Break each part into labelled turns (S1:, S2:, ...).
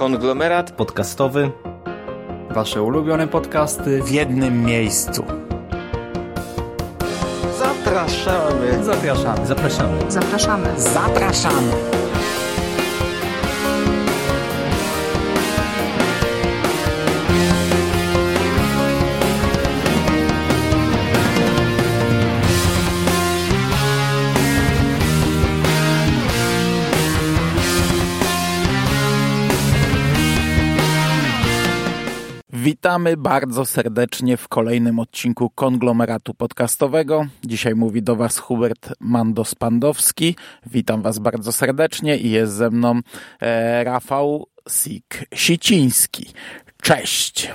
S1: Konglomerat
S2: podcastowy.
S3: Wasze ulubione podcasty
S4: w jednym miejscu.
S1: Zapraszamy.
S3: Zapraszamy.
S2: Zapraszamy.
S5: Zapraszamy.
S4: Zapraszamy. Witamy bardzo serdecznie w kolejnym odcinku konglomeratu podcastowego. Dzisiaj mówi do Was Hubert Mandos-Pandowski. Witam Was bardzo serdecznie i jest ze mną e, Rafał Sik-Siciński. Cześć!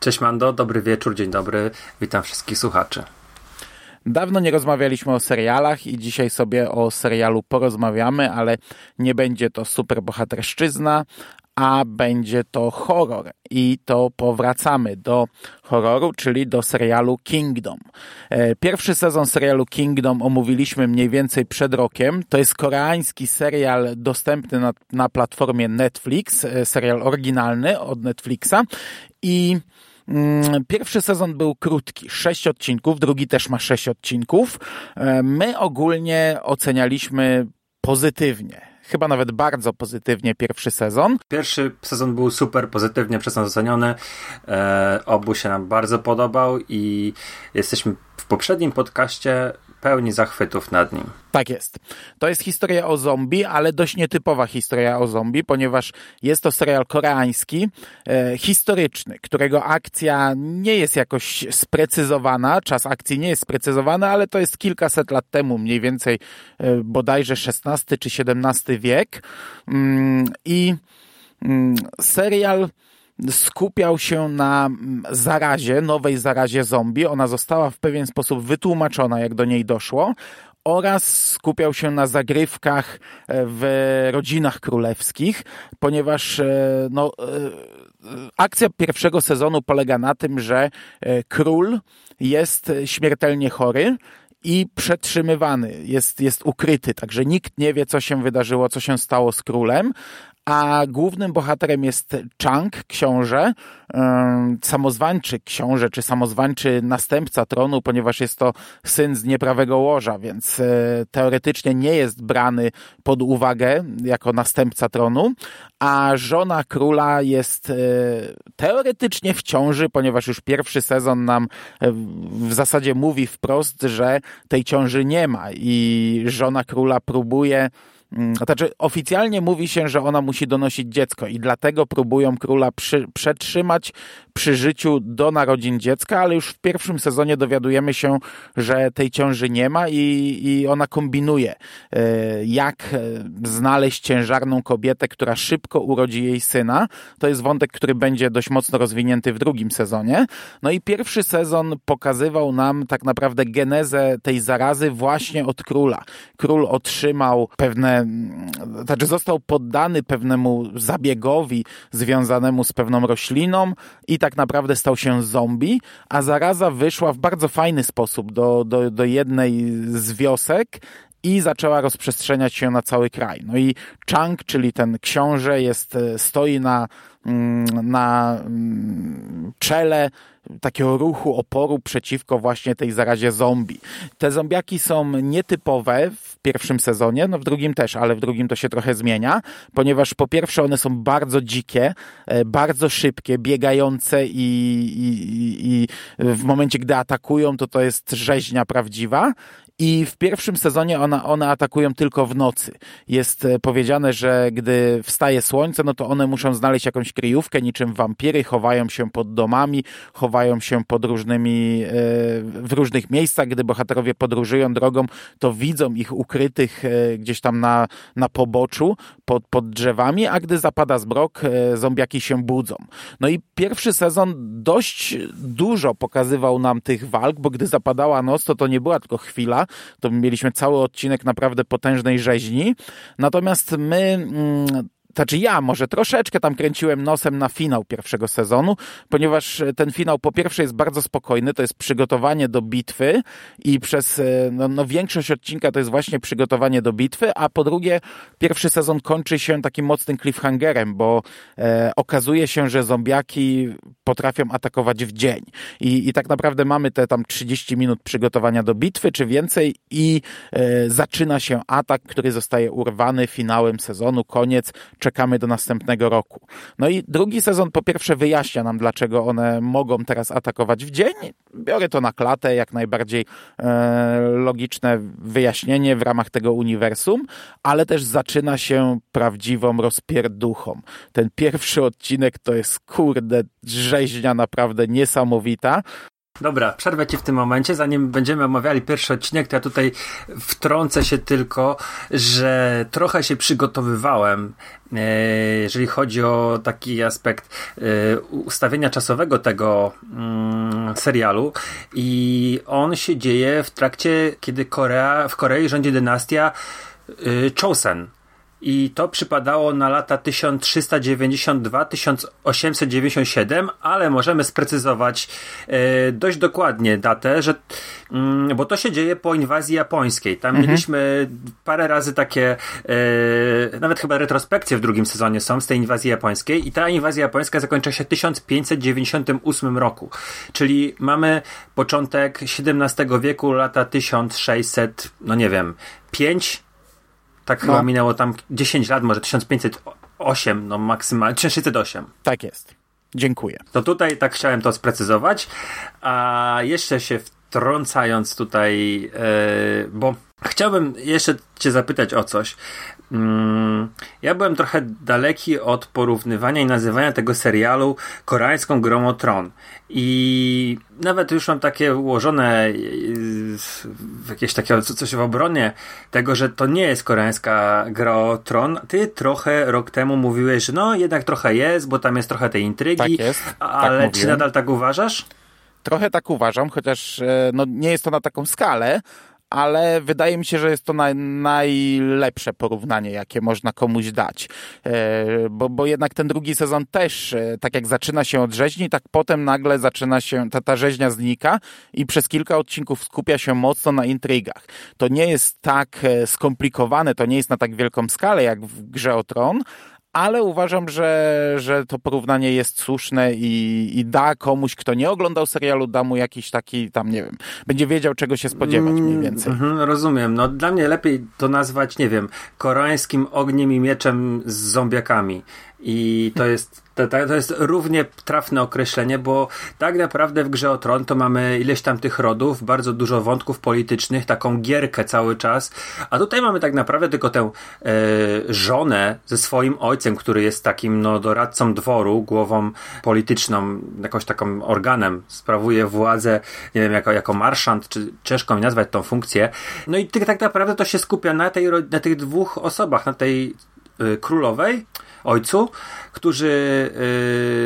S6: Cześć Mando, dobry wieczór, dzień dobry. Witam wszystkich słuchaczy.
S4: Dawno nie rozmawialiśmy o serialach i dzisiaj sobie o serialu porozmawiamy, ale nie będzie to superbohaterszczyzna, a będzie to horror. I to powracamy do horroru, czyli do serialu Kingdom. E, pierwszy sezon serialu Kingdom omówiliśmy mniej więcej przed rokiem. To jest koreański serial dostępny na, na platformie Netflix, e, serial oryginalny od Netflixa i mm, Pierwszy sezon był krótki, sześć odcinków, drugi też ma sześć odcinków. E, my ogólnie ocenialiśmy pozytywnie chyba nawet bardzo pozytywnie pierwszy sezon.
S6: Pierwszy sezon był super pozytywnie przez nas oceniony. E, obu się nam bardzo podobał i jesteśmy w poprzednim podcaście pełni zachwytów nad nim.
S4: Tak jest. To jest historia o zombie, ale dość nietypowa historia o zombie, ponieważ jest to serial koreański, e, historyczny, którego akcja nie jest jakoś sprecyzowana, czas akcji nie jest sprecyzowany, ale to jest kilkaset lat temu, mniej więcej e, bodajże XVI czy XVII wiek. Mm, I mm, serial skupiał się na mm, zarazie, nowej zarazie zombie. Ona została w pewien sposób wytłumaczona, jak do niej doszło oraz skupiał się na zagrywkach e, w rodzinach królewskich, ponieważ e, no, e, akcja pierwszego sezonu polega na tym, że król jest śmiertelnie chory i przetrzymywany, jest, jest ukryty, także nikt nie wie, co się wydarzyło, co się stało z królem, a głównym bohaterem jest Chang, książę, samozwańczy książę, czy samozwańczy następca tronu, ponieważ jest to syn z nieprawego łoża, więc e, teoretycznie nie jest brany pod uwagę jako następca tronu, a żona króla jest e, teoretycznie w ciąży, ponieważ już pierwszy sezon nam e, w zasadzie mówi wprost, że tej ciąży nie ma. I żona króla próbuje znaczy, oficjalnie mówi się, że ona musi donosić dziecko i dlatego próbują króla przy, przetrzymać przy życiu do narodzin dziecka, ale już w pierwszym sezonie dowiadujemy się, że tej ciąży nie ma i, i ona kombinuje, e, jak e, znaleźć ciężarną kobietę, która szybko urodzi jej syna. To jest wątek, który będzie dość mocno rozwinięty w drugim sezonie. No i pierwszy sezon pokazywał nam tak naprawdę genezę tej zarazy właśnie od króla. Król otrzymał pewne znaczy został poddany pewnemu zabiegowi związanemu z pewną rośliną i tak naprawdę stał się zombie, a zaraza wyszła w bardzo fajny sposób do, do, do jednej z wiosek i zaczęła rozprzestrzeniać się na cały kraj. No i Chang, czyli ten książę, jest, e, stoi na, na mm, czele takiego ruchu oporu przeciwko właśnie tej zarazie zombie. Te zombiaki są nietypowe w pierwszym sezonie, no w drugim też, ale w drugim to się trochę zmienia, ponieważ po pierwsze one są bardzo dzikie, e, bardzo szybkie, biegające i, i, i w momencie, gdy atakują, to to jest rzeźnia prawdziwa i w pierwszym sezonie ona, one atakują tylko w nocy. Jest e, powiedziane, że gdy wstaje słońce, no to one muszą znaleźć jakąś kryjówkę, niczym wampiry, chowają się pod domami, chowają się pod różnymi, e, w różnych miejscach. Gdy bohaterowie podróżują drogą, to widzą ich ukrytych e, gdzieś tam na, na poboczu, pod, pod drzewami, a gdy zapada zmrok, zombiaki się budzą. No i pierwszy sezon dość dużo pokazywał nam tych walk, bo gdy zapadała noc, to to nie była tylko chwila, to mieliśmy cały odcinek naprawdę potężnej rzeźni. Natomiast my mm, znaczy ja może troszeczkę tam kręciłem nosem na finał pierwszego sezonu, ponieważ ten finał po pierwsze jest bardzo spokojny, to jest przygotowanie do bitwy i przez no, no większość odcinka to jest właśnie przygotowanie do bitwy, a po drugie pierwszy sezon kończy się takim mocnym cliffhangerem, bo e, okazuje się, że zombiaki potrafią atakować w dzień. I, i tak naprawdę mamy te tam 30 minut przygotowania do bitwy, czy więcej i e, zaczyna się atak, który zostaje urwany finałem sezonu, koniec, czekamy do następnego roku. No i drugi sezon po pierwsze wyjaśnia nam, dlaczego one mogą teraz atakować w dzień. Biorę to na klatę, jak najbardziej e, logiczne wyjaśnienie w ramach tego uniwersum, ale też zaczyna się prawdziwą rozpierduchą. Ten pierwszy odcinek to jest kurde rzeźnia naprawdę niesamowita.
S6: Dobra, przerwę ci w tym momencie, zanim będziemy omawiali pierwszy odcinek, to ja tutaj wtrącę się tylko, że trochę się przygotowywałem, e, jeżeli chodzi o taki aspekt e, ustawienia czasowego tego mm, serialu. I on się dzieje w trakcie, kiedy Korea, w Korei rządzi dynastia e, Chosen i to przypadało na lata 1392-1897, ale możemy sprecyzować e, dość dokładnie datę, że, mm, bo to się dzieje po inwazji japońskiej. Tam mhm. mieliśmy parę razy takie, e, nawet chyba retrospekcje w drugim sezonie są z tej inwazji japońskiej i ta inwazja japońska zakończyła się w 1598 roku, czyli mamy początek XVII wieku, lata 1600, no nie wiem, 5 tak no. chyba minęło tam 10 lat, może 1508, no maksymalnie, 1608.
S4: Tak jest. Dziękuję.
S6: To tutaj tak chciałem to sprecyzować, a jeszcze się wtrącając tutaj, yy, bo chciałbym jeszcze Cię zapytać o coś. Mm, ja byłem trochę daleki od porównywania i nazywania tego serialu koreańską grą o tron. I nawet już mam takie ułożone jakieś takie coś w obronie tego, że to nie jest koreańska gra o tron. Ty trochę rok temu mówiłeś, że no jednak trochę jest, bo tam jest trochę tej intrygi. Tak
S4: jest.
S6: Tak ale czy nadal tak uważasz?
S4: Trochę tak uważam, chociaż e, no, nie jest to na taką skalę, ale wydaje mi się, że jest to naj, najlepsze porównanie, jakie można komuś dać. E, bo, bo jednak ten drugi sezon też, e, tak jak zaczyna się od rzeźni, tak potem nagle zaczyna się, ta, ta rzeźnia znika i przez kilka odcinków skupia się mocno na intrygach. To nie jest tak e, skomplikowane, to nie jest na tak wielką skalę jak w Grze o Tron, ale uważam, że, że to porównanie jest słuszne i, i da komuś, kto nie oglądał serialu, da mu jakiś taki tam, nie wiem, będzie wiedział, czego się spodziewać mniej mm, więcej.
S6: Mm, rozumiem. No dla mnie lepiej to nazwać, nie wiem, koreańskim ogniem i mieczem z zombiakami. I to jest to, to, jest równie trafne określenie, bo tak naprawdę w grze o tron to mamy ileś tam tych rodów, bardzo dużo wątków politycznych, taką gierkę cały czas, a tutaj mamy tak naprawdę tylko tę e, żonę ze swoim ojcem, który jest takim no, doradcą dworu, głową polityczną, jakąś taką organem, sprawuje władzę, nie wiem, jako, jako marszant, czy ciężko mi nazwać tą funkcję. No i tak naprawdę to się skupia na, tej, na tych dwóch osobach, na tej y, królowej, ojcu, którzy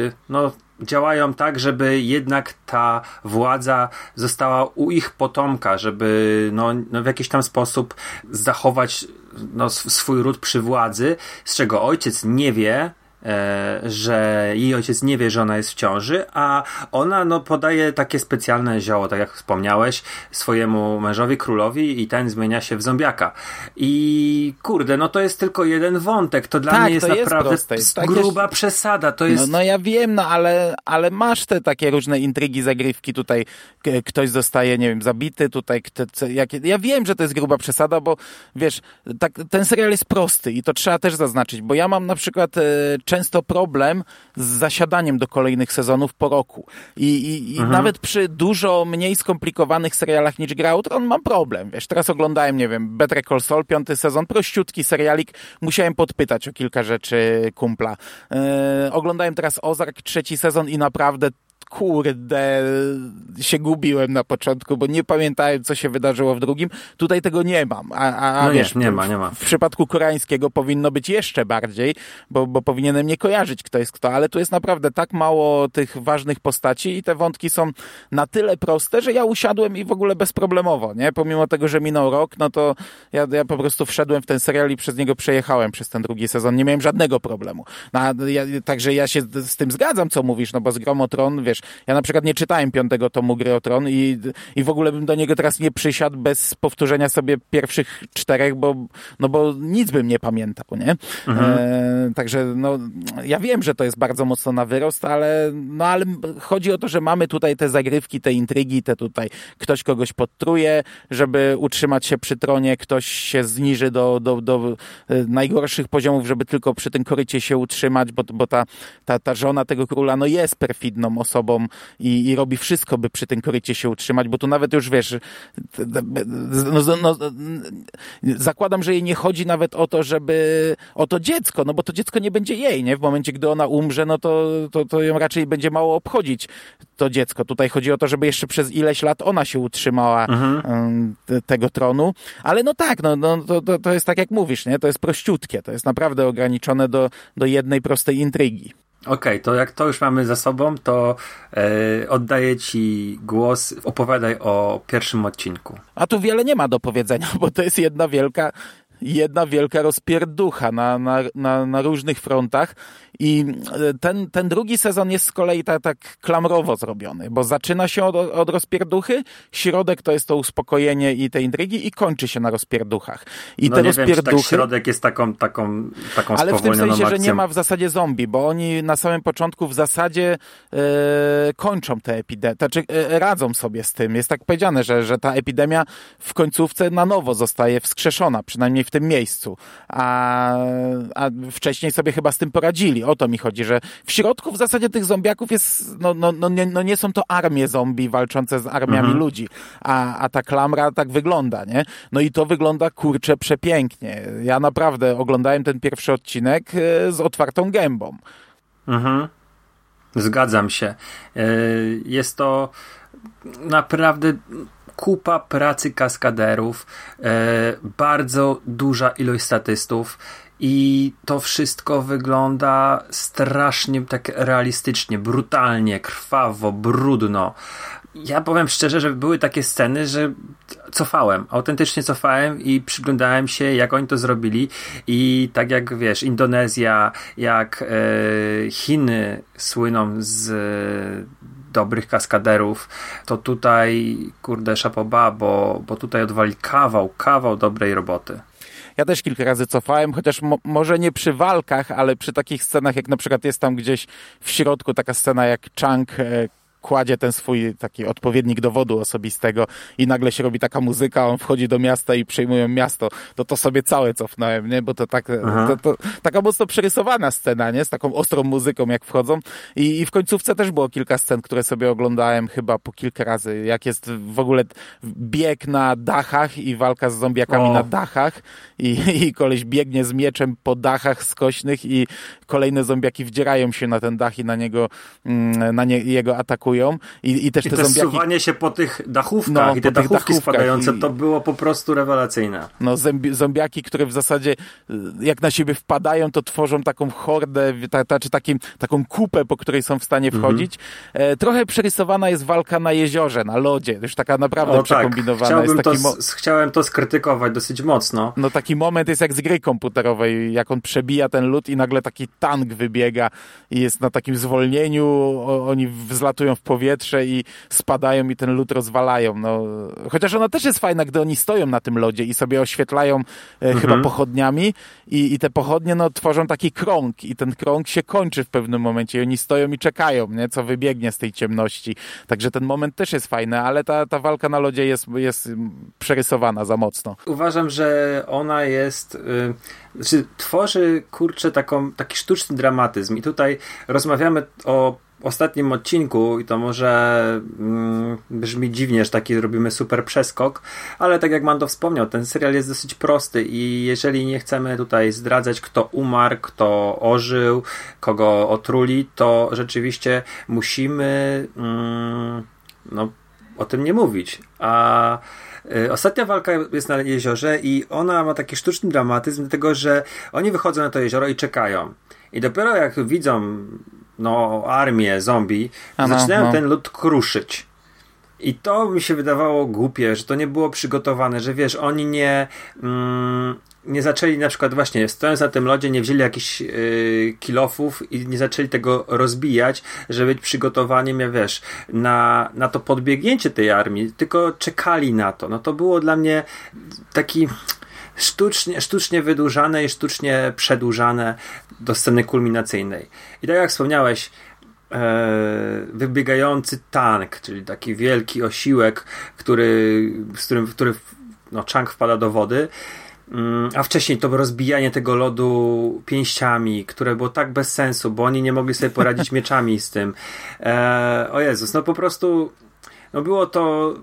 S6: yy, no, działają tak, żeby jednak ta władza została u ich potomka, żeby no, no w jakiś tam sposób zachować no, swój ród przy władzy, z czego ojciec nie wie, że jej ojciec nie wie, że ona jest w ciąży, a ona no, podaje takie specjalne zioło, tak jak wspomniałeś, swojemu mężowi, królowi i ten zmienia się w zombiaka. I kurde, no to jest tylko jeden wątek. To dla
S4: tak,
S6: mnie jest naprawdę
S4: jest
S6: tak gruba przesada. To jest...
S4: No, no ja wiem, no ale, ale masz te takie różne intrygi, zagrywki. Tutaj ktoś zostaje, nie wiem, zabity, tutaj kto, jak... ja wiem, że to jest gruba przesada, bo wiesz, tak, ten serial jest prosty i to trzeba też zaznaczyć, bo ja mam na przykład e, często problem z zasiadaniem do kolejnych sezonów po roku. I, i, i mhm. nawet przy dużo mniej skomplikowanych serialach niż Gra Tron mam problem. Wiesz, teraz oglądałem, nie wiem, Better Call Saul, piąty sezon, prościutki serialik, musiałem podpytać o kilka rzeczy kumpla. Yy, oglądałem teraz Ozark, trzeci sezon i naprawdę kurde, się gubiłem na początku, bo nie pamiętałem, co się wydarzyło w drugim. Tutaj tego nie mam. A, a,
S6: no
S4: wiesz,
S6: nie, nie ma, nie ma.
S4: W, w przypadku koreańskiego powinno być jeszcze bardziej, bo, bo powinienem nie kojarzyć, kto jest kto, ale tu jest naprawdę tak mało tych ważnych postaci i te wątki są na tyle proste, że ja usiadłem i w ogóle bezproblemowo, nie? Pomimo tego, że minął rok, no to ja, ja po prostu wszedłem w ten serial i przez niego przejechałem przez ten drugi sezon. Nie miałem żadnego problemu. No, ja, także ja się z tym zgadzam, co mówisz, no bo z Gromotron, wiesz, ja na przykład nie czytałem piątego tomu Gry o Tron i, i w ogóle bym do niego teraz nie przysiadł bez powtórzenia sobie pierwszych czterech, bo, no bo nic bym nie pamiętał, nie? Mhm. E, także no, ja wiem, że to jest bardzo mocno na wyrost, ale, no, ale chodzi o to, że mamy tutaj te zagrywki, te intrygi, te tutaj ktoś kogoś podtruje, żeby utrzymać się przy tronie, ktoś się zniży do, do, do e, najgorszych poziomów, żeby tylko przy tym korycie się utrzymać, bo, bo ta, ta, ta żona tego króla no jest perfidną osobą i, i robi wszystko, by przy tym korycie się utrzymać, bo tu nawet już wiesz, no, no, zakładam, że jej nie chodzi nawet o to, żeby o to dziecko, no bo to dziecko nie będzie jej, nie? W momencie, gdy ona umrze, no to, to, to ją raczej będzie mało obchodzić to dziecko. Tutaj chodzi o to, żeby jeszcze przez ileś lat ona się utrzymała mhm. tego tronu, ale no tak, no, no to, to, to jest tak jak mówisz, nie? To jest prościutkie, to jest naprawdę ograniczone do, do jednej prostej intrygi.
S6: Okej, okay, to jak to już mamy za sobą, to e, oddaję Ci głos. Opowiadaj o pierwszym odcinku.
S4: A tu wiele nie ma do powiedzenia, bo to jest jedna wielka jedna wielka rozpierducha na, na, na, na różnych frontach i e, ten, ten drugi sezon jest z kolei tak, tak klamrowo zrobiony, bo zaczyna się od, od rozpierduchy, środek to jest to uspokojenie i te intrygi i kończy się na rozpierduchach. I
S6: no
S4: te
S6: nie
S4: rozpierduchy... Wiem,
S6: tak środek jest taką, taką, taką
S4: Ale w tym sensie,
S6: akcją.
S4: że nie ma w zasadzie zombie, bo oni na samym początku w zasadzie e, kończą tę epidemię, znaczy e, radzą sobie z tym. Jest tak powiedziane, że, że ta epidemia w końcówce na nowo zostaje wskrzeszona, przynajmniej w tym miejscu. A, a wcześniej sobie chyba z tym poradzili. O to mi chodzi, że w środku w zasadzie tych zombiaków jest, no, no, no, nie, no nie są to armie zombie walczące z armiami mhm. ludzi, a, a ta klamra tak wygląda, nie? No i to wygląda kurczę przepięknie. Ja naprawdę oglądałem ten pierwszy odcinek e, z otwartą gębą.
S6: Mhm. Zgadzam się. E, jest to naprawdę kupa pracy kaskaderów, e, bardzo duża ilość statystów i to wszystko wygląda strasznie tak realistycznie, brutalnie, krwawo, brudno. Ja powiem szczerze, że były takie sceny, że cofałem, autentycznie cofałem i przyglądałem się, jak oni to zrobili. I tak jak wiesz, Indonezja, jak e, Chiny słyną z dobrych kaskaderów, to tutaj, kurde, szapoba, bo, bo tutaj odwali kawał, kawał dobrej roboty.
S4: Ja też kilka razy cofałem, chociaż mo może nie przy walkach, ale przy takich scenach, jak na przykład jest tam gdzieś w środku taka scena jak Chang e, kładzie ten swój taki odpowiednik dowodu osobistego i nagle się robi taka muzyka, on wchodzi do miasta i przejmują miasto, to to sobie całe cofnąłem, nie? Bo to tak, to, to, taka mocno przerysowana scena, nie? Z taką ostrą muzyką, jak wchodzą. I, I w końcówce też było kilka scen, które sobie oglądałem chyba po kilka razy. Jak jest w ogóle bieg na dachach i walka z zombiakami o. na dachach i, i koleś biegnie z mieczem po dachach skośnych i kolejne zombiaki wdzierają się na ten dach i na niego, mm, na nie, jego atakują atakują i, i też
S6: I
S4: te, te zombiaki...
S6: suwanie się po tych dachówkach no, i te dachówki dachówkach spadające, i... to było po prostu rewelacyjne.
S4: No zombiaki, które w zasadzie y, jak na siebie wpadają, to tworzą taką hordę, ta, ta, czy takim, taką kupę, po której są w stanie mhm. wchodzić. -hmm. e, trochę przerysowana jest walka na jeziorze, na lodzie, już taka naprawdę o, tak. przekombinowana.
S6: Tak.
S4: Jest
S6: taki to, chciałem to skrytykować dosyć mocno.
S4: No taki moment jest jak z gry komputerowej, jak on przebija ten lód i nagle taki tank wybiega i jest na takim zwolnieniu, o, oni wzlatują w powietrze i spadają i ten lód rozwalają. No, chociaż ona też jest fajna, gdy oni stoją na tym lodzie i sobie oświetlają e, mhm. chyba pochodniami i, i te pochodnie no, tworzą taki krąg i ten krąg się kończy w pewnym momencie i oni stoją i czekają, nie, co wybiegnie z tej ciemności. Także ten moment też jest fajny, ale ta, ta walka na lodzie jest, jest przerysowana za mocno.
S6: Uważam, że ona jest... Y znaczy, tworzy, kurczę, taką, taki sztuczny dramatyzm. I tutaj rozmawiamy o ostatnim odcinku, i to może mm, brzmi dziwnie, że taki robimy super przeskok, ale tak jak Mando wspomniał, ten serial jest dosyć prosty i jeżeli nie chcemy tutaj zdradzać, kto umarł, kto ożył, kogo otruli, to rzeczywiście musimy mm, no, o tym nie mówić. A y, Ostatnia walka jest na jeziorze i ona ma taki sztuczny dramatyzm, dlatego że oni wychodzą na to jezioro i czekają. I dopiero jak widzą no, armię zombie,
S4: Ano,
S6: zaczynają
S4: no.
S6: ten lud kruszyć. I to mi się wydawało głupie, że to nie było przygotowane, że wiesz, oni nie, mm, nie zaczęli na przykład właśnie stojąc na tym lodzie, nie wzięli jakichś yy, kilofów i nie zaczęli tego rozbijać, żeby być przygotowaniem, ja wiesz, na, na to podbiegnięcie tej armii, tylko czekali na to. No to było dla mnie taki sztucznie, sztucznie wydłużane i sztucznie przedłużane do sceny kulminacyjnej. I tak jak wspomniałeś, e, wybiegający tank, czyli taki wielki osiłek, który, z którym, który no, Chang wpada do wody. Mm, A wcześniej to rozbijanie tego lodu pięściami, które było tak bez sensu, bo oni nie mogli sobie poradzić mieczami z tym. E, o Jezus, no po prostu no było to.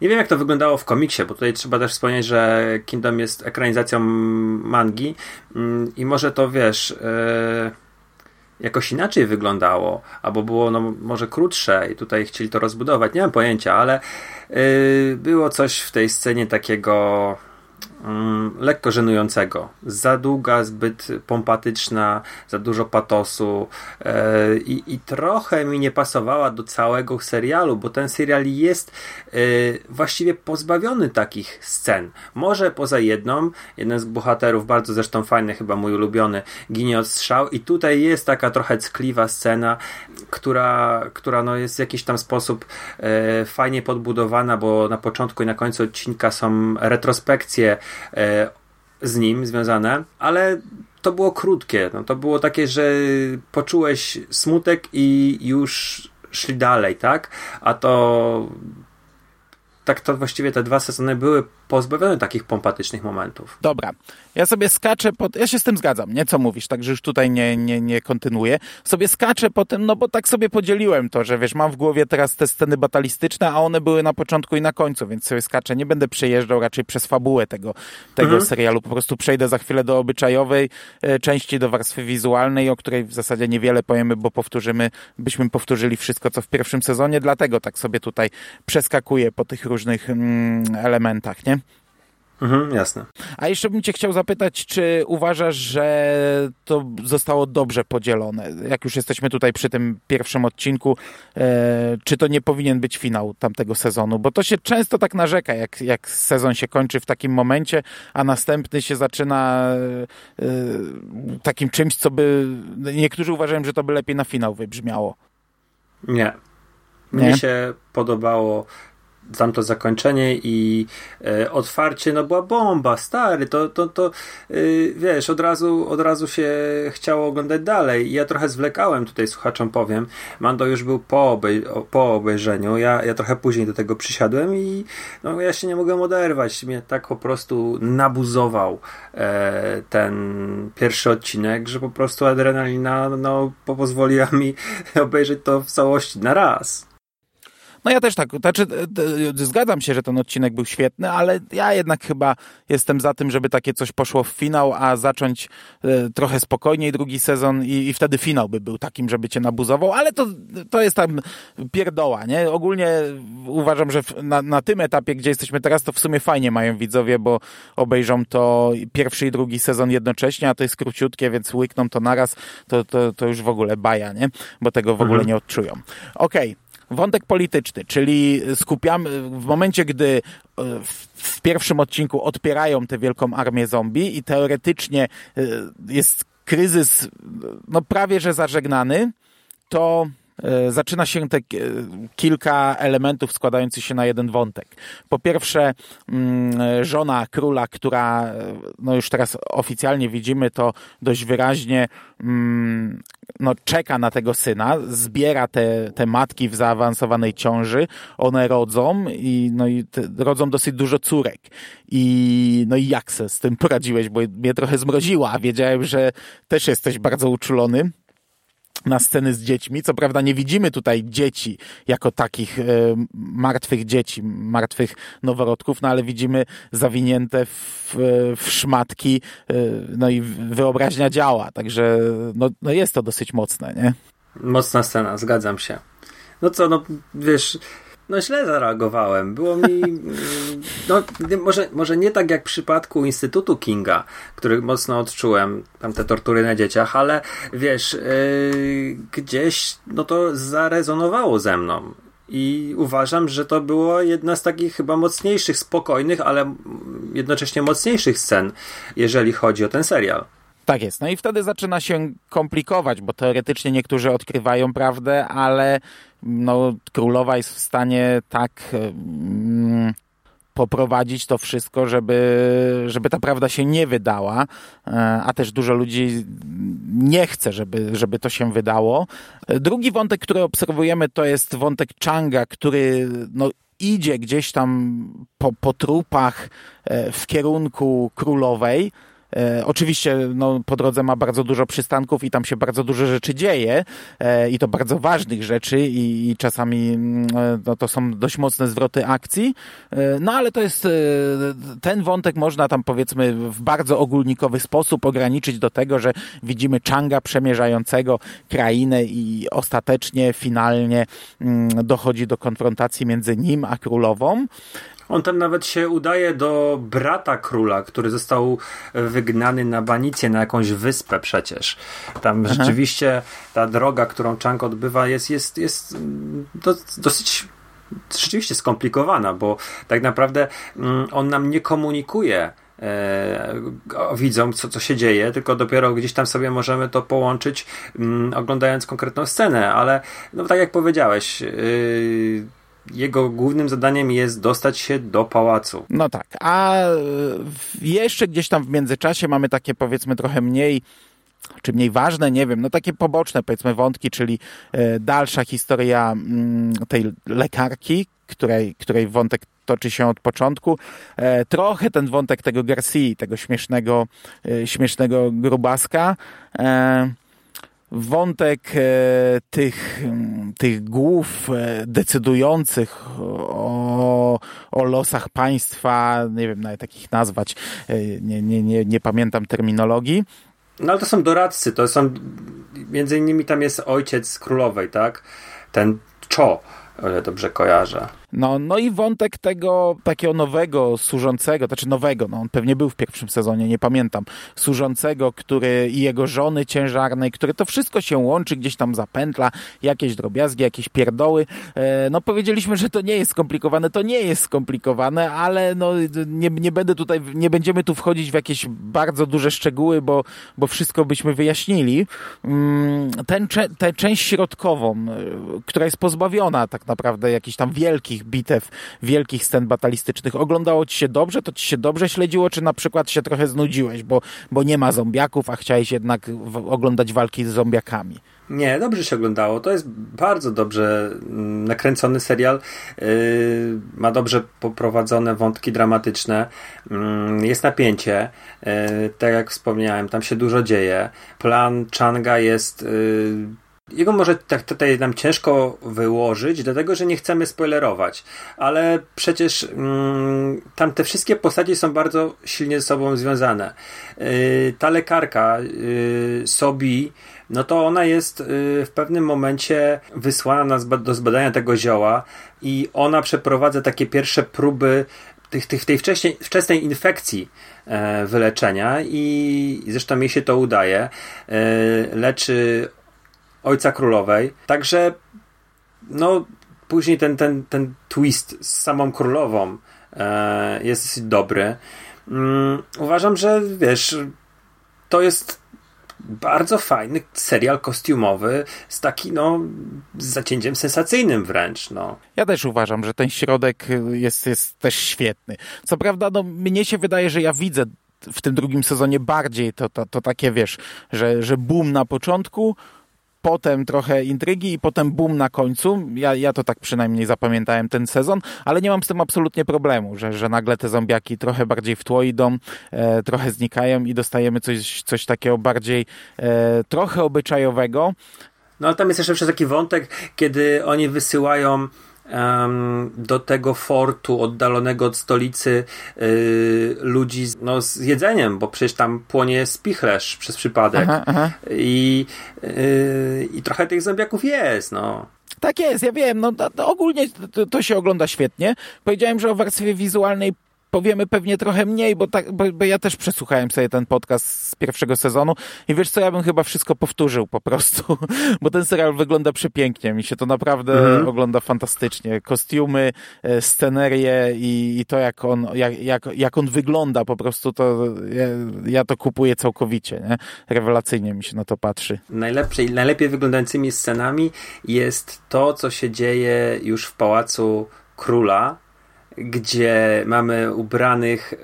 S6: Nie wiem, jak to wyglądało w komiksie, bo tutaj trzeba też wspomnieć, że Kingdom jest ekranizacją mangi mm, i może to wiesz. E, jakoś inaczej wyglądało, albo było no, może krótsze i tutaj chcieli to rozbudować. Nie mam pojęcia, ale yy, było coś w tej scenie takiego mm, lekko żenującego. Za długa, zbyt pompatyczna, za dużo patosu yy, i, i trochę mi nie pasowała do całego serialu, bo ten serial jest yy, właściwie pozbawiony takich scen. Może poza jedną, jeden z bohaterów, bardzo zresztą fajny, chyba mój ulubiony, ginie od strzał i tutaj jest taka trochę ckliwa scena, która, która no jest w jakiś tam sposób e, fajnie podbudowana, bo na początku i na końcu odcinka są retrospekcje e, z nim związane, ale to było krótkie. No, to było takie, że poczułeś smutek i już szli dalej, tak? A to tak to właściwie te dwa sezony były pozbawione takich pompatycznych momentów.
S4: Dobra, ja sobie skaczę po... Ja się z tym zgadzam, nie? Co mówisz, także już tutaj nie, nie, nie kontynuuję. Sobie skaczę po tym, no bo tak sobie podzieliłem to, że wiesz, mam w głowie teraz te sceny batalistyczne, a one były na początku i na końcu, więc sobie skaczę. Nie będę przejeżdżał raczej przez fabułę tego, tego
S6: Mhm.
S4: serialu. Po prostu przejdę za chwilę do obyczajowej e, części, do warstwy wizualnej, o której w zasadzie niewiele powiemy, bo powtórzymy, byśmy powtórzyli wszystko, co w pierwszym sezonie, dlatego tak sobie tutaj przeskakuję po tych różnych mm, elementach, nie?
S6: Mhm, jasne.
S4: A jeszcze bym cię chciał zapytać, czy uważasz, że to zostało dobrze podzielone? Jak już jesteśmy tutaj przy tym pierwszym odcinku, e, czy to nie powinien być finał tamtego sezonu? Bo to się często tak narzeka, jak, jak sezon się kończy w takim momencie, a następny się zaczyna e, e, takim czymś, co by... Niektórzy uważają, że to by lepiej na finał wybrzmiało.
S6: Nie. Mnie
S4: Nie?
S6: się podobało tamto zakończenie i e, otwarcie, no była bomba, stary, to, to, to y, wiesz, od razu, od razu się chciało oglądać dalej. Ja trochę zwlekałem tutaj słuchaczom powiem, Mando już był po, obej po obejrzeniu, ja, ja trochę później do tego przysiadłem i no ja się nie mogłem oderwać, mnie tak po prostu nabuzował e, ten pierwszy odcinek, że po prostu adrenalina no, po- pozwoliła mi obejrzeć to w całości na raz.
S4: No ja też tak, znaczy, e, e, zgadzam się, że ten odcinek był świetny, ale ja jednak chyba jestem za tym, żeby takie coś poszło w finał, a zacząć e, trochę spokojniej drugi sezon i, i wtedy finał by był takim, żeby cię nabuzował, ale to, to jest tam pierdoła, nie? Ogólnie uważam, że na, na tym etapie, gdzie jesteśmy teraz, to w sumie fajnie mają widzowie, bo obejrzą to pierwszy i drugi sezon jednocześnie, a to jest króciutkie, więc łykną to naraz, to, to, to już w ogóle baja, nie? Bo tego w ogóle nie odczują. Okej. Wątek polityczny, czyli skupiamy w momencie, gdy e, w, pierwszym odcinku odpierają tę wielką armię zombie i teoretycznie e, jest kryzys no prawie że zażegnany, to zaczyna się te ki- kilka elementów składających się na jeden wątek. Po pierwsze, mm, żona króla, która e, no już teraz oficjalnie widzimy to dość wyraźnie, mm, no czeka na tego syna, zbiera te, te matki w zaawansowanej ciąży, one rodzą i, no i te, rodzą dosyć dużo córek. I, no i jak se z tym poradziłeś, bo mnie trochę zmroziła, a wiedziałem, że też jesteś bardzo uczulony. Na sceny z dziećmi. Co prawda nie widzimy tutaj dzieci jako takich e, martwych dzieci, martwych noworodków, no ale widzimy zawinięte w, w szmatki, e, no i wyobraźnia działa, także no, no jest to dosyć mocne, nie?
S6: Mocna scena, zgadzam się. No co, no wiesz, no źle zareagowałem. Było mi, no może, może nie tak jak w przypadku Instytutu Kinga, który mocno odczułem, tam te tortury na dzieciach, ale wiesz, yy, gdzieś no to zarezonowało ze mną. I uważam, że to było jedna z takich chyba mocniejszych, spokojnych, ale jednocześnie mocniejszych scen, jeżeli chodzi o ten serial.
S4: Tak jest. No i wtedy zaczyna się komplikować, bo teoretycznie niektórzy odkrywają prawdę, ale no, królowa jest w stanie tak mm, poprowadzić to wszystko, żeby, żeby ta prawda się nie wydała, e, a też dużo ludzi nie chce, żeby, żeby to się wydało. Drugi wątek, który obserwujemy, to jest wątek Changa, który no, idzie gdzieś tam po, po trupach e, w kierunku królowej. E, oczywiście no, po drodze ma bardzo dużo przystanków i tam się bardzo dużo rzeczy dzieje e, i to bardzo ważnych rzeczy i, i czasami mm, e, no, to są dość mocne zwroty akcji. E, no ale to jest e, ten wątek można tam powiedzmy w bardzo ogólnikowy sposób ograniczyć do tego, że widzimy Changa przemierzającego krainę i ostatecznie, finalnie mm, dochodzi do konfrontacji między nim a królową.
S6: On tam nawet się udaje do brata króla, który został wygnany na banicję, na jakąś wyspę przecież. Tam Aha. rzeczywiście ta droga, którą Chang odbywa jest, jest, jest do, dosyć rzeczywiście skomplikowana, bo tak naprawdę mm, on nam nie komunikuje e, widzom, co, co się dzieje, tylko dopiero gdzieś tam sobie możemy to połączyć, mm, oglądając konkretną scenę, ale no, tak jak powiedziałeś, yy, jego głównym zadaniem jest dostać się do pałacu.
S4: No tak, a jeszcze gdzieś tam w międzyczasie mamy takie powiedzmy trochę mniej czy mniej ważne, nie wiem, no takie poboczne powiedzmy wątki, czyli e, dalsza historia mm, tej lekarki, której, której wątek toczy się od początku. E, trochę ten wątek tego Garcia, tego śmiesznego, e, śmiesznego grubaska wątek e, tych, tych głów e, decydujących o, o losach państwa, nie wiem nawet takich nazwać, e, nie, nie, nie, nie pamiętam terminologii.
S6: No ale to są doradcy, to są, między innymi tam jest ojciec królowej, tak? Ten Cho, o ile dobrze kojarzę.
S4: No, no i wątek tego takiego nowego, służącego, znaczy nowego, no on pewnie był w pierwszym sezonie, nie pamiętam, służącego, który i jego żony ciężarnej, które to wszystko się łączy, gdzieś tam zapętla, jakieś drobiazgi, jakieś pierdoły. E, no powiedzieliśmy, że to nie jest skomplikowane, to nie jest skomplikowane, ale no nie, nie będę tutaj, nie będziemy tu wchodzić w jakieś bardzo duże szczegóły, bo, bo wszystko byśmy wyjaśnili. Mm, ten, tę część środkową, e, która jest pozbawiona tak naprawdę jakichś tam wielkich wielkich bitew, wielkich scen batalistycznych. Oglądało ci się dobrze? To ci się dobrze śledziło? Czy na przykład się trochę znudziłeś, bo, bo nie ma zombiaków, a chciałeś jednak oglądać walki z zombiakami?
S6: Nie, dobrze się oglądało. To jest bardzo dobrze mm, nakręcony serial. Yy, ma dobrze poprowadzone wątki dramatyczne. Yy, jest napięcie. Yy, tak jak wspomniałem, tam się dużo dzieje. Plan Changa jest yy, jego może tak tutaj nam ciężko wyłożyć, dlatego że nie chcemy spoilerować, ale przecież mm, tam te wszystkie postacie są bardzo silnie ze sobą związane. Yy, ta lekarka, yy, Sobi, no to ona jest yy, w pewnym momencie wysłana na zba do zbadania tego zioła i ona przeprowadza takie pierwsze próby tych, tych, tej wcześniej, wczesnej infekcji e, wyleczenia i zresztą jej się to udaje. E, leczy ojca królowej. Także no później ten, ten, ten twist z samą królową e, jest dosyć dobry. Mm, uważam, że wiesz, to jest bardzo fajny serial kostiumowy z taki, no, z zacięciem sensacyjnym wręcz, no.
S4: Ja też uważam, że ten środek jest, jest też świetny. Co prawda, no, mnie się wydaje, że ja widzę w tym drugim sezonie bardziej to, to, to takie, wiesz, że, że boom na początku, potem trochę intrygi i potem boom na końcu. Ja, ja to tak przynajmniej zapamiętałem ten sezon, ale nie mam z tym absolutnie problemu, że, że nagle te zombiaki trochę bardziej w tło idą, e, trochę znikają i dostajemy coś, coś takiego bardziej e, trochę obyczajowego.
S6: No ale tam jest jeszcze taki wątek, kiedy oni wysyłają do tego fortu oddalonego od stolicy y, ludzi no, z jedzeniem, bo przecież tam płonie spichlerz przez przypadek.
S4: Aha, aha.
S6: I, y, I trochę tych zombiaków jest, no.
S4: Tak jest, ja wiem, no to, to ogólnie to, to się ogląda świetnie. Powiedziałem, że o warstwie wizualnej powiemy pewnie trochę mniej, bo, tak, bo, bo, ja też przesłuchałem sobie ten podcast z pierwszego sezonu i wiesz co, ja bym chyba wszystko powtórzył po prostu, bo ten serial wygląda przepięknie, mi się to naprawdę mhm. ogląda fantastycznie. Kostiumy, e, scenerie i, i to jak on, jak, jak, jak on wygląda po prostu, to ja, ja to kupuję całkowicie, nie? Rewelacyjnie mi się na to patrzy.
S6: Najlepsze, najlepiej wyglądającymi scenami jest to, co się dzieje już w Pałacu Króla, gdzie mamy ubranych e,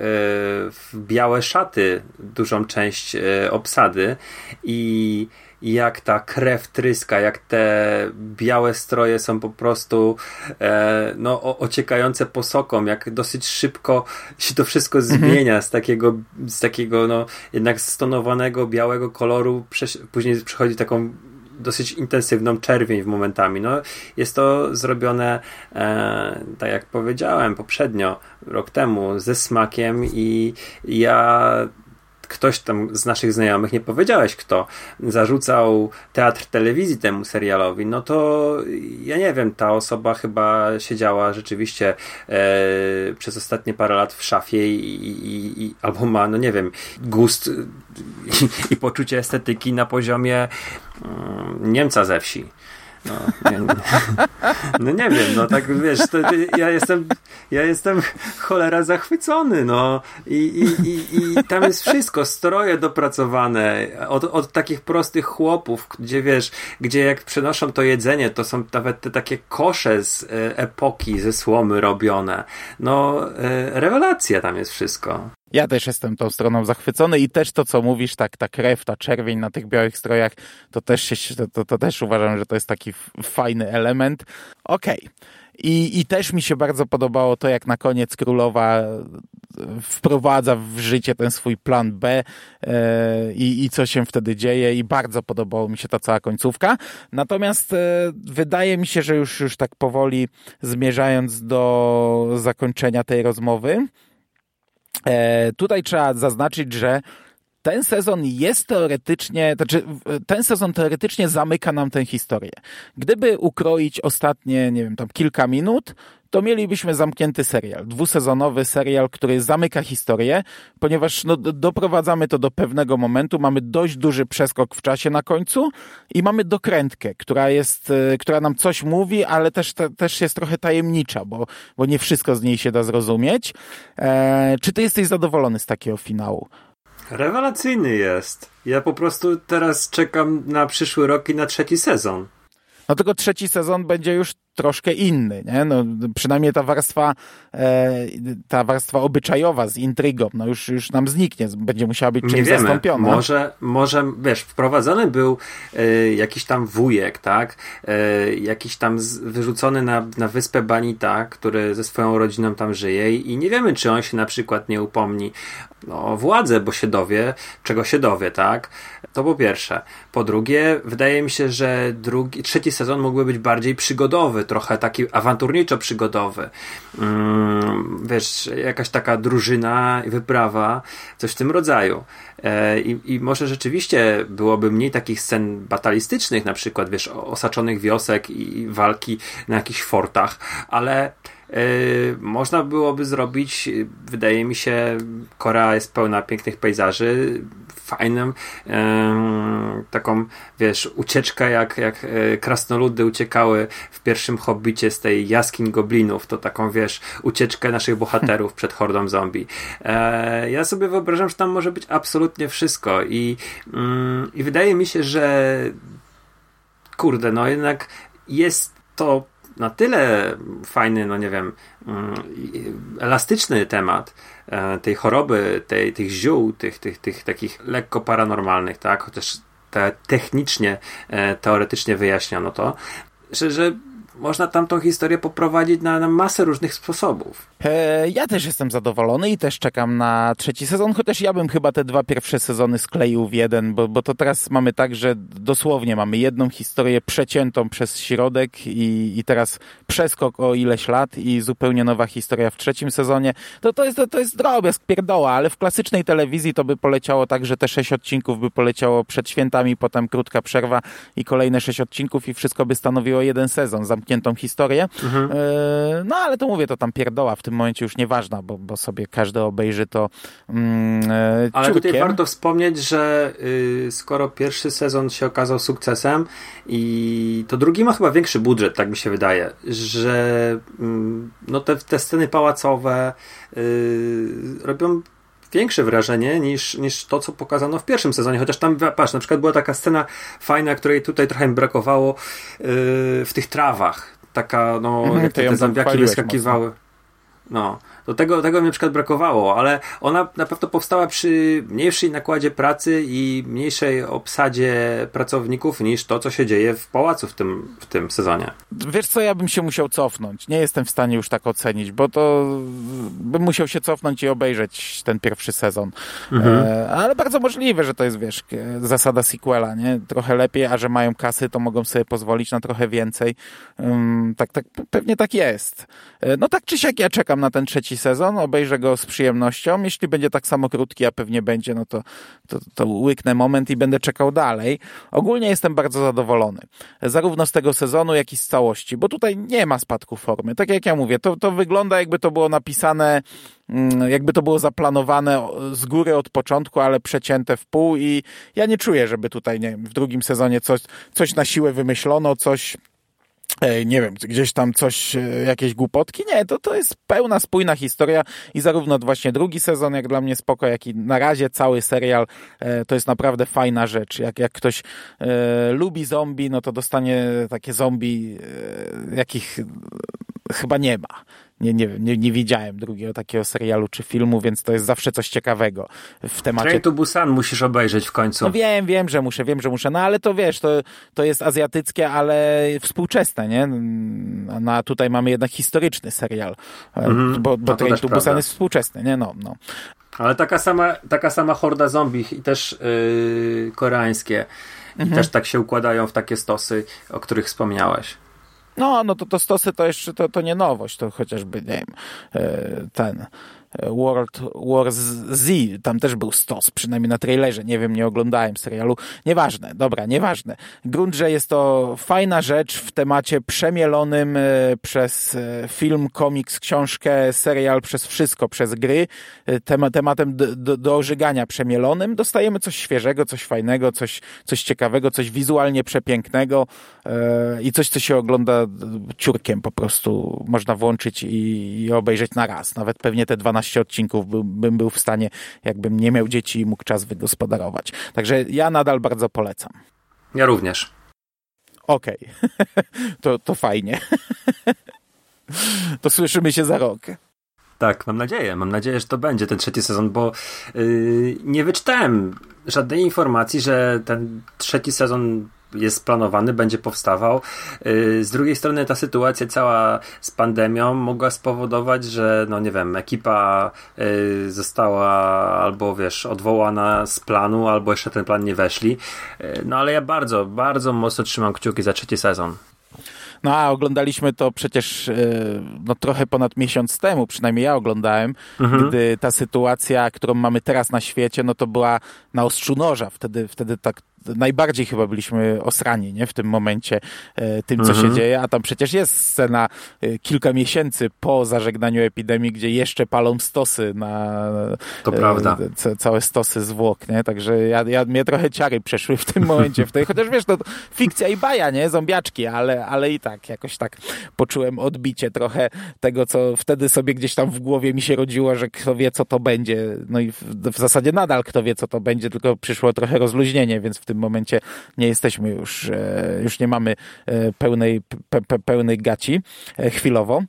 S6: w białe szaty dużą część e, obsady i jak ta krew tryska, jak te białe stroje są po prostu e, no, ociekające posoką, jak dosyć szybko się to wszystko mhm. zmienia z takiego, z takiego no, jednak stonowanego białego koloru, później przychodzi taką dosyć intensywną czerwień w momentami. No, jest to zrobione, e, tak jak powiedziałem poprzednio, rok temu, ze smakiem i ja ktoś tam z naszych znajomych, nie powiedziałeś kto, zarzucał teatr telewizji temu serialowi, no to ja nie wiem, ta osoba chyba siedziała rzeczywiście e, przez ostatnie parę lat w szafie i, i, i albo ma, no nie wiem, gust i, i poczucie estetyki na poziomie mm, Niemca ze wsi. No nie, no nie wiem, no tak wiesz, to, ja jestem ja jestem cholera zachwycony, no i, i, i, i tam jest wszystko, stroje dopracowane, od, od takich prostych chłopów, gdzie wiesz, gdzie jak przenoszą to jedzenie, to są nawet te takie kosze z e, epoki, ze słomy robione. No, e, rewelacja tam jest wszystko.
S4: Ja też jestem tą stroną zachwycony i też to, co mówisz, tak, ta krew, ta czerwień na tych białych strojach, to też, się, to, to też uważam, że to jest taki fajny element. Okej. Okay. I, I też mi się bardzo podobało to, jak na koniec królowa wprowadza w życie ten swój plan B e, i, i co się wtedy dzieje i bardzo podobało mi się ta cała końcówka. Natomiast e, wydaje mi się, że już, już tak powoli zmierzając do zakończenia tej rozmowy, E, tutaj trzeba zaznaczyć, że ten sezon jest teoretycznie, znaczy ten sezon teoretycznie zamyka nam tę historię. Gdyby ukroić ostatnie, nie wiem, tam kilka minut, to mielibyśmy zamknięty serial, dwusezonowy serial, który zamyka historię, ponieważ no, doprowadzamy to do pewnego momentu, mamy dość duży przeskok w czasie na końcu i mamy dokrętkę, która jest, e, która nam coś mówi, ale też, te, też jest trochę tajemnicza, bo, bo nie wszystko z niej się da zrozumieć. E, czy ty jesteś zadowolony z takiego finału?
S6: Rewelacyjny jest. Ja po prostu teraz czekam na przyszły rok i na trzeci sezon.
S4: No tylko trzeci sezon będzie już troszkę inny, nie? No, przynajmniej ta warstwa, e, ta warstwa obyczajowa z intrygą, no już, już nam zniknie, będzie musiała być czymś zastąpiona.
S6: Może, może, wiesz, wprowadzony był e, jakiś tam wujek, tak? E, jakiś tam z, wyrzucony na, na wyspę Banita, który ze swoją rodziną tam żyje i nie wiemy, czy on się na przykład nie upomni o władzę, bo się dowie, czego się dowie, tak? To po pierwsze. Po drugie, wydaje mi się, że drugi, trzeci sezon mógłby być bardziej przygodowy, trochę taki awanturniczo-przygodowy. Mm, wiesz, jakaś taka drużyna wyprawa, coś w tym rodzaju. E, I, I, może rzeczywiście byłoby mniej takich scen batalistycznych, na przykład, wiesz, osaczonych wiosek i walki na jakichś fortach, ale można byłoby zrobić, wydaje mi się, Korea jest pełna pięknych pejzaży, fajnym, taką, wiesz, ucieczkę, jak, jak e, krasnoludy uciekały w pierwszym Hobbicie z tej jaskiń goblinów, to taką, wiesz, ucieczkę naszych bohaterów przed hordą zombie. E, ja sobie wyobrażam, że tam może być absolutnie wszystko i, mm, i wydaje mi się, że kurde, no jednak jest to na tyle fajny, no nie wiem, mm, elastyczny temat, E, tej choroby, tej, tych ziół, tych, tych, tych takich lekko paranormalnych, tak, chociaż te technicznie, e, teoretycznie wyjaśniono to, że, że można tam tą historię poprowadzić na, na masę różnych sposobów.
S4: E, ja też jestem zadowolony i też czekam na trzeci sezon, chociaż ja bym chyba te dwa pierwsze sezony skleił w jeden, bo, bo to teraz mamy tak, że dosłownie mamy jedną historię przeciętą przez środek i, i teraz przeskok o ileś lat i zupełnie nowa historia w trzecim sezonie. To, to, jest, to, to jest drobiazg, pierdoła, ale w klasycznej telewizji to by poleciało tak, że te sześć odcinków by poleciało przed świętami, potem krótka przerwa i kolejne sześć odcinków i wszystko by stanowiło jeden sezon, zamkniętą historię. Mhm. E, no ale to mówię, to tam pierdoła w tym momencie już nieważna, bo, bo sobie każdy obejrzy to mm,
S6: e, Ale tutaj warto wspomnieć, że y, skoro pierwszy sezon się okazał sukcesem i to drugi ma chyba większy budżet, tak mi się wydaje, że y, no te, te sceny pałacowe y, robią większe wrażenie niż, niż to, co pokazano w pierwszym sezonie. Chociaż tam, patrz, na przykład była taka scena fajna, której tutaj trochę mi brakowało yy, w tych trawach. Taka, no, mhm, jak te, zombiaki wyskakiwały. Mocno. No, do tego, tego mi na przykład brakowało, ale ona na pewno powstała przy mniejszej nakładzie pracy i mniejszej obsadzie pracowników niż to, co się dzieje w pałacu w tym, w tym sezonie.
S4: Wiesz co, ja bym się musiał cofnąć. Nie jestem w stanie już tak ocenić, bo to bym musiał się cofnąć i obejrzeć ten pierwszy sezon. Mhm. E, ale bardzo możliwe, że to jest, wiesz, zasada sequela, nie? Trochę lepiej, a że mają kasy, to mogą sobie pozwolić na trochę więcej. Um, tak, tak, pewnie tak jest. E, no tak czy siak ja czekam na ten trzeci sezon, obejrzę go z przyjemnością. Jeśli będzie tak samo krótki, a pewnie będzie, no to, to, to łyknę moment i będę czekał dalej. Ogólnie jestem bardzo zadowolony. Zarówno z tego sezonu, jak i z całości, bo tutaj nie ma spadku formy. Tak jak ja mówię, to, to wygląda jakby to było napisane mm, jakby to było zaplanowane z góry od początku, ale przecięte w pół i ja nie czuję, żeby tutaj, nie wiem, w drugim sezonie coś, coś na siłę wymyślono, coś nie wiem, gdzieś tam coś, e, jakieś głupotki. Nie, to, to jest pełna, spójna historia i zarówno właśnie drugi sezon, jak dla mnie spoko, jak i na razie cały serial, e, to jest naprawdę fajna rzecz. Jak, jak ktoś e, lubi zombie, no to dostanie takie zombie, e, jakich chyba nie ma nie, nie, nie, nie widziałem drugiego takiego serialu czy filmu, więc to jest zawsze coś ciekawego w temacie.
S6: Train to Busan musisz obejrzeć w końcu.
S4: No wiem, wiem, że muszę, wiem, że muszę, no ale to wiesz, to, to jest azjatyckie, ale współczesne, nie? No, a tutaj mamy jednak historyczny serial, mm, bo, bo no Train to Busan jest współczesny, nie? No, no.
S6: Ale taka sama, taka sama horda zombie i też yy, koreańskie i mhm. też tak się układają w takie stosy, o których wspomniałeś.
S4: No, no to, to stosy to jeszcze to, to nie nowość, to chociażby, nie wiem, e, ten World War Z, tam też był stos, przynajmniej na trailerze, nie wiem, nie oglądałem serialu, nieważne, dobra, nieważne. Grunt, że jest to fajna rzecz w temacie przemielonym e, przez e, film, komiks, książkę, serial, przez wszystko, przez gry, e, Tem tematem do, do ożygania przemielonym, dostajemy coś świeżego, coś fajnego, coś, coś ciekawego, coś wizualnie przepięknego i coś, co się ogląda ciurkiem po prostu, można włączyć i, i obejrzeć na raz, nawet pewnie te 12 12 odcinków by, bym był w stanie, jakbym nie miał dzieci i mógł czas wygospodarować. Także ja nadal bardzo polecam.
S6: Ja również.
S4: Okej, okay. to, to fajnie. to słyszymy się za rok.
S6: Tak, mam nadzieję. Mam nadzieję, że to będzie ten trzeci sezon, bo yy, nie wyczytałem żadnej informacji, że ten trzeci sezon jest planowany, będzie powstawał. Y, z drugiej strony ta sytuacja cała z pandemią mogła spowodować, że no nie wiem, ekipa y, została albo wiesz, odwołana z planu, albo jeszcze ten plan nie weszli. Y, no ale ja bardzo, bardzo mocno trzymam kciuki za trzeci sezon.
S4: No a oglądaliśmy to przecież no, trochę ponad miesiąc temu, przynajmniej ja oglądałem, mhm. gdy ta sytuacja, którą mamy teraz na świecie, no to była na ostrzu noża. Wtedy, wtedy tak najbardziej chyba byliśmy osrani nie? w tym momencie e, tym, co mhm. się dzieje, a tam przecież jest scena e, kilka miesięcy po zażegnaniu epidemii, gdzie jeszcze palą stosy na
S6: to e, prawda.
S4: całe stosy zwłok, nie? Także ja, ja, mnie trochę ciary przeszły w tym momencie, w tej, chociaż wiesz, to fikcja i baja, nie? Zombiaczki, ale, ale i tak, jakoś tak poczułem odbicie trochę tego, co wtedy sobie gdzieś tam w głowie mi się rodziło, że kto wie, co to będzie. No i w, w zasadzie nadal kto wie, co to będzie, tylko przyszło trochę rozluźnienie, więc w tym tym momencie nie jesteśmy już, e, już nie mamy e, pełnej, pe, pe, pełnej gaci e, chwilowo.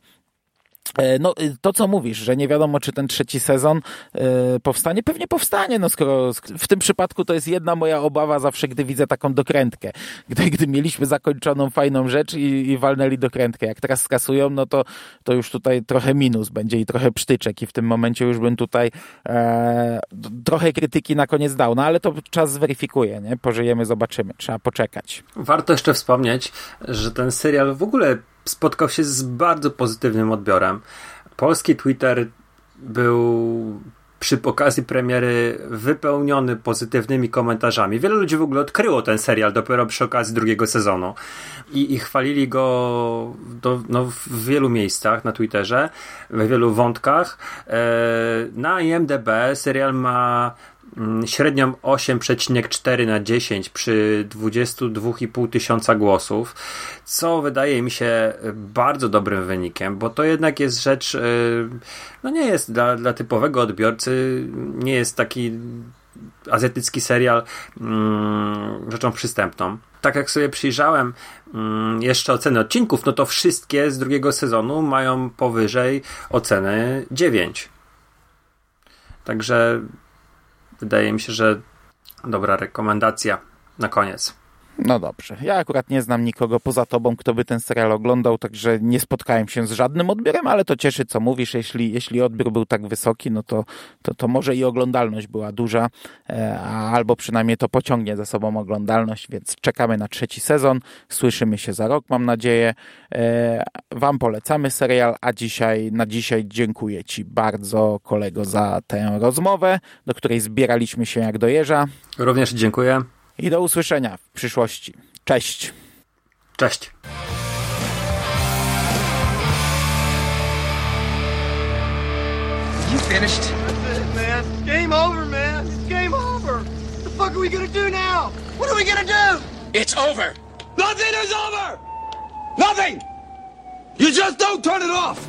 S4: E, no, y, to co mówisz, że nie wiadomo, czy ten trzeci sezon e, powstanie, pewnie powstanie, no skoro w tym przypadku to jest jedna moja obawa zawsze, gdy widzę taką dokrętkę. Gdy, gdy mieliśmy zakończoną fajną rzecz i, i walnęli dokrętkę. Jak teraz skasują, no to, to już tutaj trochę minus będzie i trochę psztyczek i w tym momencie już bym tutaj e, trochę krytyki na koniec dał, no ale to czas zweryfikuje, nie? Pożyjemy, zobaczymy. Trzeba poczekać.
S6: Warto jeszcze wspomnieć, że ten serial w ogóle spotkał się z bardzo pozytywnym odbiorem. Polski Twitter był przy okazji premiery wypełniony pozytywnymi komentarzami. Wiele ludzi w ogóle odkryło ten serial dopiero przy okazji drugiego sezonu i, i chwalili go do, no, w wielu miejscach na Twitterze, we wielu wątkach. E, na IMDb serial ma średnią 8,4 na 10 przy 22,5 tysiąca głosów, co wydaje mi się bardzo dobrym wynikiem, bo to jednak jest rzecz, y, no nie jest dla, dla typowego odbiorcy, nie jest taki azjatycki serial mm, rzeczą przystępną. Tak jak sobie przyjrzałem mm, jeszcze oceny odcinków, no to wszystkie z drugiego sezonu mają powyżej oceny 9. Także wydaje mi się, że dobra rekomendacja na koniec.
S4: No dobrze. Ja akurat nie znam nikogo poza tobą, kto by ten serial oglądał, także nie spotkałem się z żadnym odbiorem, ale to cieszy, co mówisz. Jeśli, jeśli odbiór był tak wysoki, no to, to, to może i oglądalność była duża, e, albo przynajmniej to pociągnie za sobą oglądalność, więc czekamy na trzeci sezon. Słyszymy się za rok, mam nadzieję. E, wam polecamy serial, a dzisiaj, na dzisiaj dziękuję Ci bardzo, kolego, za tę rozmowę, do której zbieraliśmy się jak do jeża.
S6: Również dziękuję.
S4: I do usłyszenia w przyszłości. Cześć.
S6: Cześć.
S2: You finished? That's it, man. Game over, man. It's game over. What the fuck are we gonna do now? What are we gonna do?
S5: It's over. Nothing is over. Nothing. You just don't turn it off.